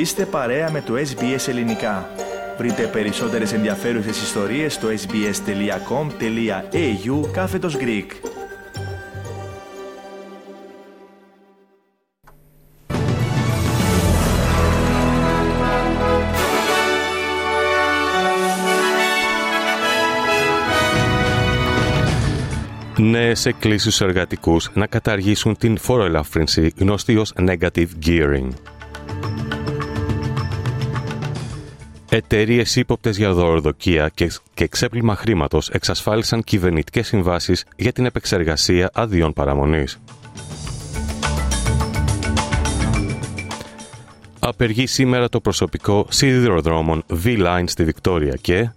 Είστε παρέα με το SBS Ελληνικά. Βρείτε περισσότερες ενδιαφέρουσες ιστορίες στο sbs.com.au κάθετος Greek. Νέες εκκλήσεις στους εργατικούς να καταργήσουν την φοροελαφρύνση γνωστή ως negative gearing. Εταιρείες ύποπτες για δωροδοκία και, και ξέπλυμα χρήματος εξασφάλισαν κυβερνητικές συμβάσεις για την επεξεργασία αδειών παραμονής. Απεργεί σήμερα το προσωπικό σιδηροδρόμων V-Line στη Βικτόρια και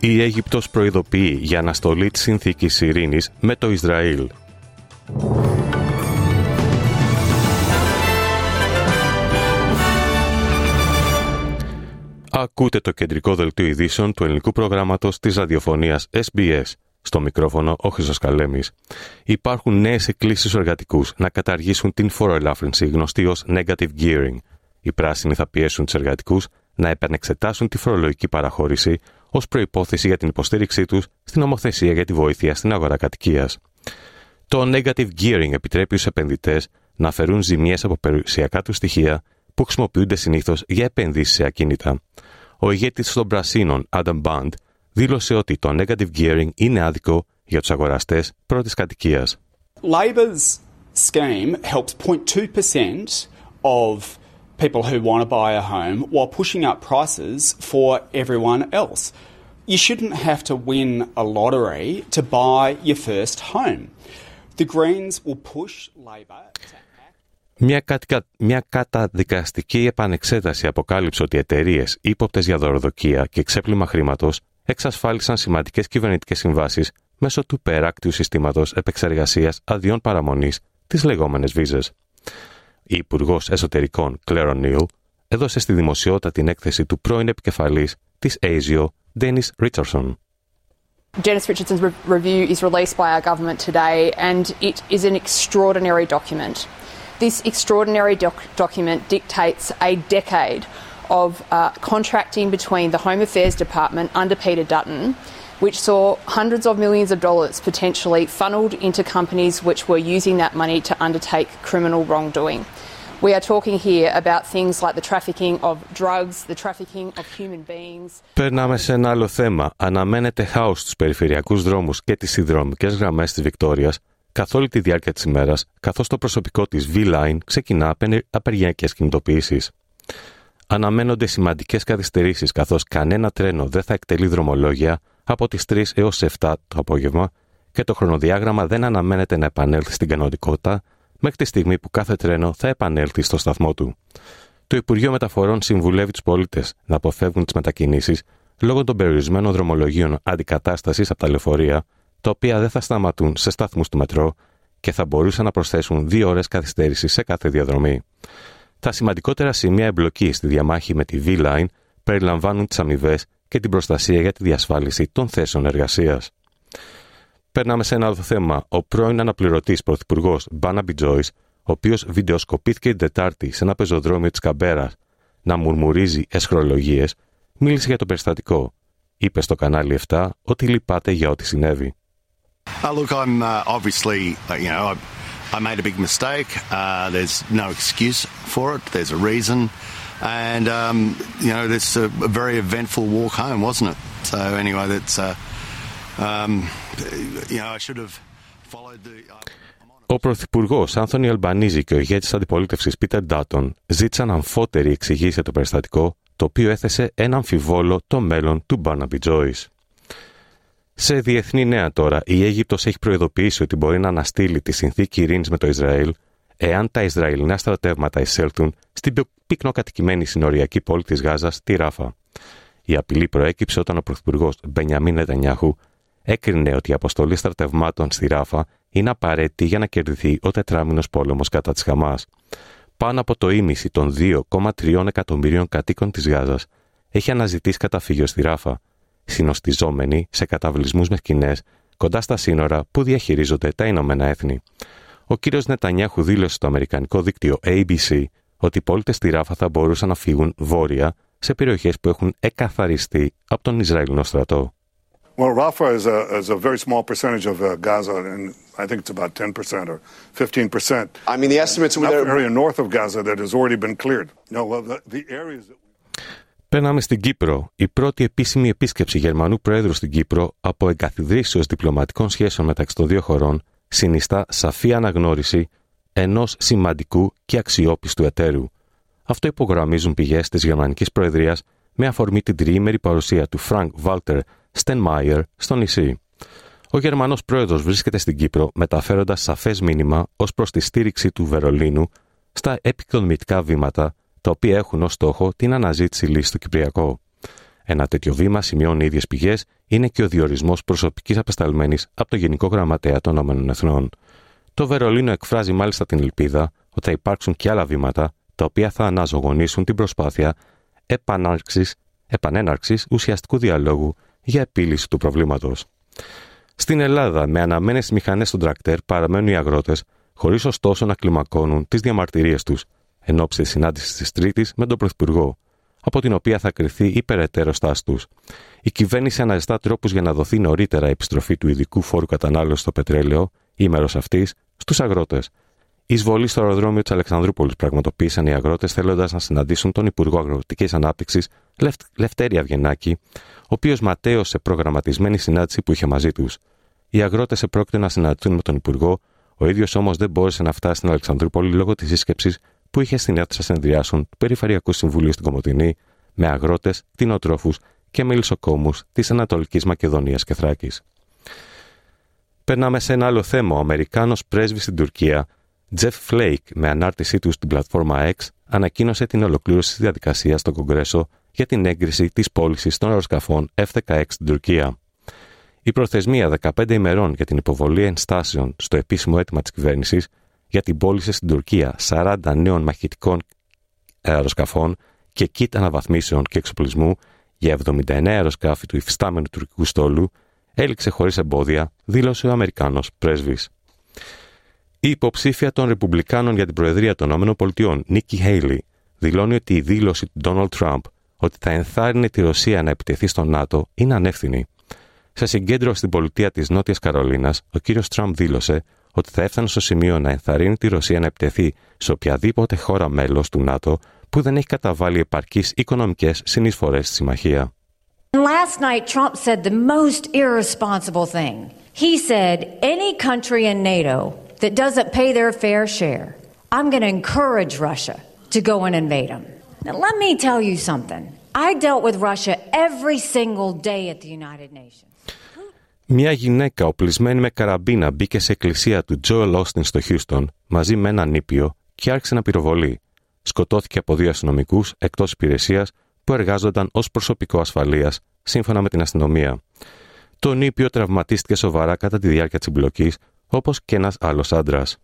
η Αίγυπτος προειδοποιεί για αναστολή της συνθήκης ειρήνης με το Ισραήλ. Ακούτε το κεντρικό δελτίο ειδήσεων του ελληνικού προγράμματος της ραδιοφωνίας SBS. Στο μικρόφωνο ο Χρυσός Καλέμης. Υπάρχουν νέες εκκλήσεις στους εργατικούς να καταργήσουν την φοροελάφρυνση γνωστή ως negative gearing. Οι πράσινοι θα πιέσουν τους εργατικούς να επανεξετάσουν τη φορολογική παραχώρηση ως προπόθεση για την υποστήριξή τους στην νομοθεσία για τη βοήθεια στην αγορά κατοικίας. Το negative gearing επιτρέπει στους επενδυτές να αφαιρούν ζημιέ από περιουσιακά του στοιχεία που χρησιμοποιούνται συνήθως για επενδύσεις σε ακίνητα. Ο ηγέτη των Πρασίνων, Adam Band, δήλωσε ότι το negative gearing είναι άδικο για του αγοραστέ πρώτη κατοικία. Labor's scheme helps 0.2% of people who want to buy a home while pushing up prices for everyone else. You shouldn't have to win a lottery to buy your first home. The Greens will push Labor to Μια, κατα... μια καταδικαστική επανεξέταση αποκάλυψε ότι εταιρείες ύποπτες για δωροδοκία και ξέπλυμα χρήματος εξασφάλισαν σημαντικές κυβερνητικές συμβάσεις μέσω του περάκτιου συστήματος επεξεργασίας αδειών παραμονής, τι λεγόμενες βίζες. Η Υπουργός Εσωτερικών Claire O'Neill έδωσε στη δημοσιότητα την έκθεση του πρώην επικεφαλής της ASIO, Dennis Richardson. Janice Richardson's re- review is released by our government today, and it is an extraordinary document. This extraordinary doc- document dictates a decade of uh, contracting between the Home Affairs Department under Peter Dutton, which saw hundreds of millions of dollars potentially funneled into companies which were using that money to undertake criminal wrongdoing. We are talking here about things like the trafficking of drugs, the trafficking of human beings. Περνάμε σε ένα άλλο θέμα. Αναμένεται χάος στους περιφερειακούς δρόμους και τις συνδρομικές γραμμές της Βικτόριας καθ' όλη τη διάρκεια της ημέρας, καθώς το προσωπικό της V-Line ξεκινά απενε- απεργιακές κινητοποιήσεις. Αναμένονται σημαντικές καθυστερήσεις καθώς κανένα τρένο δεν θα εκτελεί δρομολόγια από τις 3 έως 7 το απόγευμα και το χρονοδιάγραμμα δεν αναμένεται να επανέλθει στην κανονικότητα μέχρι τη στιγμή που κάθε τρένο θα επανέλθει στο σταθμό του. Το Υπουργείο Μεταφορών συμβουλεύει τους πολίτες να αποφεύγουν τις μετακινήσεις λόγω των περιορισμένων δρομολογίων αντικατάστασης από τα λεωφορεία, τα οποία δεν θα σταματούν σε σταθμού του μετρό και θα μπορούσαν να προσθέσουν δύο ώρες καθυστέρηση σε κάθε διαδρομή. Τα σημαντικότερα σημεία εμπλοκή στη διαμάχη με τη V-Line περιλαμβάνουν τις αμοιβές και την προστασία για τη διασφάλιση των θέσεων εργασίας. Περνάμε σε ένα άλλο θέμα. Ο πρώην αναπληρωτής πρωθυπουργός Μπάναμπι Τζόι, ο οποίος βιντεοσκοπήθηκε την Τετάρτη σε ένα πεζοδρόμιο της Καμπέρας να μουρμουρίζει εσχρολογίες, μίλησε για το περιστατικό. Είπε στο κανάλι 7 ότι λυπάται για ό,τι συνέβη. Uh, look, I'm uh, obviously, uh, you know, I, I made a big mistake. Uh, there's no excuse for it. There's a reason. And, um, you know, this a, a very eventful walk home, wasn't it? So, anyway, that's, uh, um, you know, I should have followed the. I- Ο Πρωθυπουργό Άνθονι Αλμπανίζη και ο ηγέτη αντιπολίτευση Πίτερ Ντάτον ζήτησαν αμφότερη εξηγήση για το περιστατικό, το οποίο έθεσε ένα αμφιβόλο το μέλλον του Μπάναμπι Τζόι. Σε διεθνή νέα τώρα, η Αίγυπτος έχει προειδοποιήσει ότι μπορεί να αναστείλει τη συνθήκη ειρήνης με το Ισραήλ εάν τα Ισραηλινά στρατεύματα εισέλθουν στην πιο πυκνοκατοικημένη συνοριακή πόλη της Γάζας, τη Ράφα. Η απειλή προέκυψε όταν ο Πρωθυπουργός Μπενιαμίν Νετανιάχου έκρινε ότι η αποστολή στρατευμάτων στη Ράφα είναι απαραίτητη για να κερδιθεί ο τετράμινος πόλεμος κατά της Χαμάς. Πάνω από το ίμιση των 2,3 εκατομμυρίων κατοίκων της Γάζας έχει αναζητήσει καταφύγιο στη Ράφα, συνοστιζόμενοι σε καταβλισμούς με σκηνές κοντά στα σύνορα που διαχειρίζονται τα Ηνωμένα Έθνη. ο κύριος Νετανιάχου δήλωσε στο αμερικανικό δίκτυο ABC ότι οι πολίτες στη Ράφα θα μπορούσαν να φύγουν βόρεια σε περιοχές που έχουν εκαθαριστεί από τον Ισραηλινό στρατό. Well, Rafah is a, is a very small percentage of uh, Gaza, and I think it's about 10% or 15%. I mean, the estimates were there. area north of Gaza that has already been cleared. No, well, the, the areas that... Περνάμε στην Κύπρο. Η πρώτη επίσημη επίσκεψη Γερμανού Προέδρου στην Κύπρο από εγκαθιδρύσεως διπλωματικών σχέσεων μεταξύ των δύο χωρών συνιστά σαφή αναγνώριση ενός σημαντικού και αξιόπιστου εταίρου. Αυτό υπογραμμίζουν πηγές της Γερμανικής Προεδρίας με αφορμή την τριήμερη παρουσία του Φρανκ Βάλτερ Σταϊνμάιερ στο νησί. Ο Γερμανός πρόεδρος βρίσκεται στην Κύπρο μεταφέροντας σαφές μήνυμα ως προς τη στήριξη του Βερολίνου στα επικοδομητικά βήματα τα οποία έχουν ως στόχο την αναζήτηση λύσης στο Κυπριακό. Ένα τέτοιο βήμα, σημειώνουν οι ίδιες πηγές, είναι και ο διορισμός προσωπικής απεσταλμένης από το Γενικό Γραμματέα των ΗΕ. Το Βερολίνο εκφράζει μάλιστα την ελπίδα ότι θα υπάρξουν και άλλα βήματα τα οποία θα αναζωογονήσουν την προσπάθεια επανέναρξης ουσιαστικού διαλόγου για επίλυση του προβλήματος. Στην Ελλάδα, με αναμένες μηχανές των τρακτέρ, παραμένουν οι αγρότες, χωρίς ωστόσο να κλιμακώνουν τις διαμαρτυρίες τους, εν ώψη τη συνάντησης της Τρίτης με τον Πρωθυπουργό, από την οποία θα κρυθεί η περαιτέρω στάση του. Η κυβέρνηση αναζητά τρόπους για να δοθεί νωρίτερα η επιστροφή του ειδικού φόρου κατανάλωσης στο πετρέλαιο ή μέρο αυτής στους αγρότες. Εισβολή στο αεροδρόμιο της Αλεξανδρούπολης πραγματοποίησαν οι αγρότες θέλοντας να συναντήσουν τον Υπουργό Αγροτικής Ανάπτυξης Λευτέρη Αυγενάκη, ο οποίος ματέωσε προγραμματισμένη συνάντηση που είχε μαζί τους. Οι αγρότες επρόκειτο να συναντηθούν με τον Υπουργό, ο ίδιος όμως δεν μπόρεσε να φτάσει στην Αλεξανδρούπολη λόγω της σύσκεψης που είχε στην αίθουσα συνεδριάσεων του Περιφερειακού Συμβουλίου στην Κομωτινή με αγρότες, κτηνοτρόφους και μελισσοκόμους της Ανατολικής Μακεδονίας και Θράκης. Περνάμε σε ένα άλλο θέμα. Ο Αμερικάνος πρέσβης στην Τουρκία, Jeff Flake, με ανάρτησή του στην πλατφόρμα X, ανακοίνωσε την ολοκλήρωση της διαδικασίας στο Κογκρέσο για την έγκριση της πώλησης των αεροσκαφών F-16 στην Τουρκία. Η προθεσμία 15 ημερών για την υποβολή ενστάσεων στο επίσημο αίτημα της κυβέρνησης για την πώληση στην Τουρκία 40 νέων μαχητικών αεροσκαφών και κίτ αναβαθμίσεων και εξοπλισμού για 79 αεροσκάφη του υφιστάμενου τουρκικού στόλου έληξε χωρίς εμπόδια, δήλωσε ο Αμερικάνος πρέσβης. Η υποψήφια των Ρεπουμπλικάνων για την Προεδρία των ΗΠΑ, Νίκη Χέιλι, δηλώνει ότι η δήλωση του Ντόναλτ Τραμπ ότι θα ενθάρρυνε τη Ρωσία να επιτεθεί στο ΝΑΤΟ είναι ανεύθυνη. Σε συγκέντρωση στην πολιτεία της Νότιας Καρολίνας, ο κύριος Τραμπ δήλωσε ότι θα έφτανε στο σημείο να ενθαρρύνει τη Ρωσία να επιτεθεί σε οποιαδήποτε χώρα μέλο του ΝΑΤΟ που δεν έχει καταβάλει επαρκεί οικονομικέ συνεισφορέ στη συμμαχία. Last night, Trump said the most irresponsible thing. He said, any country in NATO that doesn't pay their fair share, I'm going to encourage Russia to go and invade them. Now, let me tell you something. I dealt with Russia every single day at the United Nations. Μια γυναίκα οπλισμένη με καραμπίνα μπήκε σε εκκλησία του Τζόελ Όστιν στο Χιούστον μαζί με έναν νήπιο και άρχισε να πυροβολεί. Σκοτώθηκε από δύο αστυνομικούς εκτός υπηρεσίας που εργάζονταν ως προσωπικό ασφαλείας, σύμφωνα με την αστυνομία. Το νήπιο τραυματίστηκε σοβαρά κατά τη διάρκεια της εμπλοκής, όπως και ένας άλλος άντρας.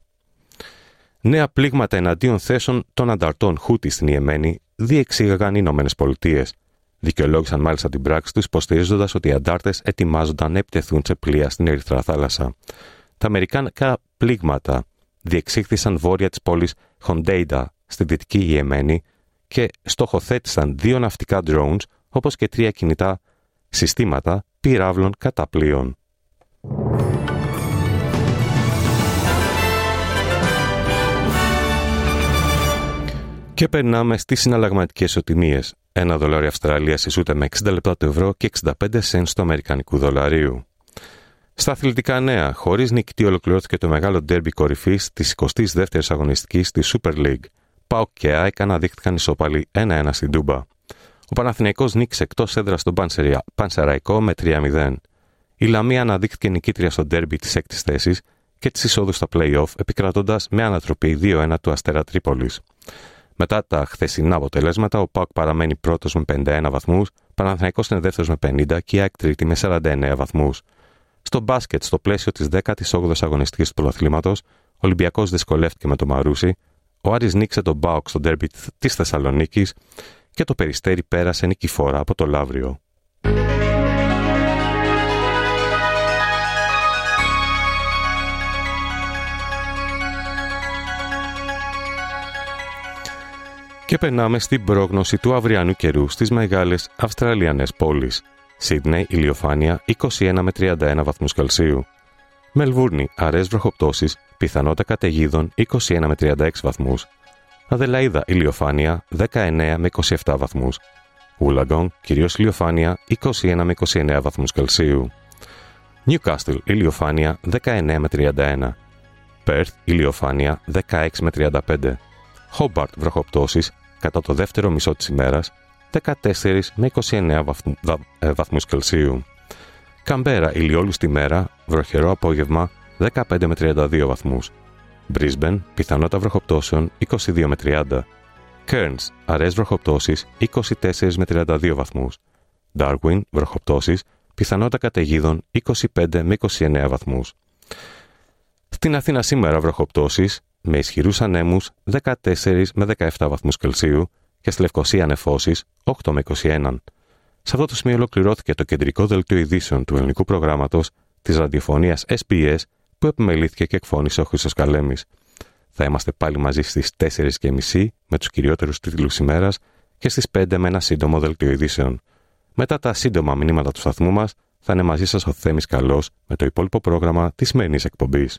Νέα πλήγματα εναντίον θέσεων των ανταρτών Χούτι στην Ιεμένη διεξήγαγαν οι Ηνωμένες Πολιτείες. Δικαιολόγησαν μάλιστα την πράξη τους, υποστηρίζοντας ότι οι αντάρτες ετοιμάζονταν να επιτεθούν σε πλοία στην Ερυθρά Θάλασσα. Τα Αμερικάνικα πλήγματα διεξήχθησαν βόρεια της πόλης Χοντέιντα στη δυτική Ιεμένη και στοχοθέτησαν δύο ναυτικά drones όπως και τρία κινητά συστήματα πυράβλων κατά πλοίων. Και περνάμε στις συναλλαγματικές οτιμίες. Ένα δολάριο Αυστραλίας ισούται με 60 λεπτά το ευρώ και 65 cents του Αμερικανικού δολαρίου. Στα αθλητικά νέα, χωρίς νικητή ολοκληρώθηκε το μεγάλο ντέρμπι κορυφής της 22η αγωνιστικής της Super League. ΠΑΟΚ και ΑΕΚ αναδείχθηκαν ισοπαλοί 1-1 στην Τούμπα. Ο Παναθηναϊκός νίκησε εκτός έδρας στον Πανσεραϊκό με 3-0. Η Λαμία αναδείχθηκε νικήτρια στο ντέρμπι της 6η θέσης και της εισόδου στα playoff, επικρατώντας με ανατροπή 2-1 του Αστέρα Τρίπολης. Μετά τα χθεσινά αποτελέσματα, ο ΠΑΟΚ παραμένει πρώτος με 51 βαθμούς, Παναθηναϊκός είναι δεύτερος με 50 και η ΑΕΚ τρίτη με 49 βαθμούς. Στο μπάσκετ, στο πλαίσιο της 18η αγωνιστικής του πρωταθλήματος, ο Ολυμπιακός δυσκολεύτηκε με το Μαρούσι, ο Άρης νίκησε τον Μπάουκ στο ντέρμπι της Θεσσαλονίκης και το περιστέρι πέρασε νικηφόρα από το Λαύριο. Και περνάμε στην πρόγνωση του αυριανού καιρού στις μεγάλες Αυστραλιανές πόλεις. Σίδνεϊ, ηλιοφάνεια 21 με 31 βαθμούς Κελσίου. Μελβούρνη, αραιές βροχοπτώσεις, πιθανότητα καταιγίδων 21 με 36 βαθμούς. Αδελαίδα, ηλιοφάνεια 19 με 27 βαθμούς. Ούλαγκον, κυρίως ηλιοφάνεια 21 με 29 βαθμούς Κελσίου. Νιουκάστιλ, ηλιοφάνεια 19 με 31. Πέρθ, ηλιοφάνεια 16 με 35. Χόμπαρτ, βροχοπτώσεις κατά το δεύτερο μισό της ημέρας 14 με 29 βαθμού, ε, βαθμούς Κελσίου. Καμπέρα ηλιόλουστη μέρα, βροχερό απόγευμα 15 με 32 βαθμούς. Μπρίσμπεν, πιθανότητα βροχοπτώσεων 22 με 30. Κέρνς, αραιές βροχοπτώσεις 24 με 32 βαθμούς. Ντάρκουιν, βροχοπτώσεις, πιθανότητα καταιγίδων 25 με 29 βαθμούς. Στην Αθήνα σήμερα βροχοπτώσεις, με ισχυρούς ανέμους 14 με 17 βαθμούς Κελσίου και στη Λευκοσία νεφώσεις 8 με 21. Σε αυτό το σημείο ολοκληρώθηκε το κεντρικό δελτίο ειδήσεων του ελληνικού προγράμματος της ραδιοφωνίας SBS που επιμελήθηκε και εκφώνησε ο Χρυσό Καλέμης. Θα είμαστε πάλι μαζί στις 4.30 με τους κυριότερους τίτλους ημέρας και στις 5 με ένα σύντομο δελτίο ειδήσεων. Μετά τα σύντομα μηνύματα του σταθμού μας, θα είναι μαζί σας ο Θέμης Καλός με το υπόλοιπο πρόγραμμα της σημερινής εκπομπής.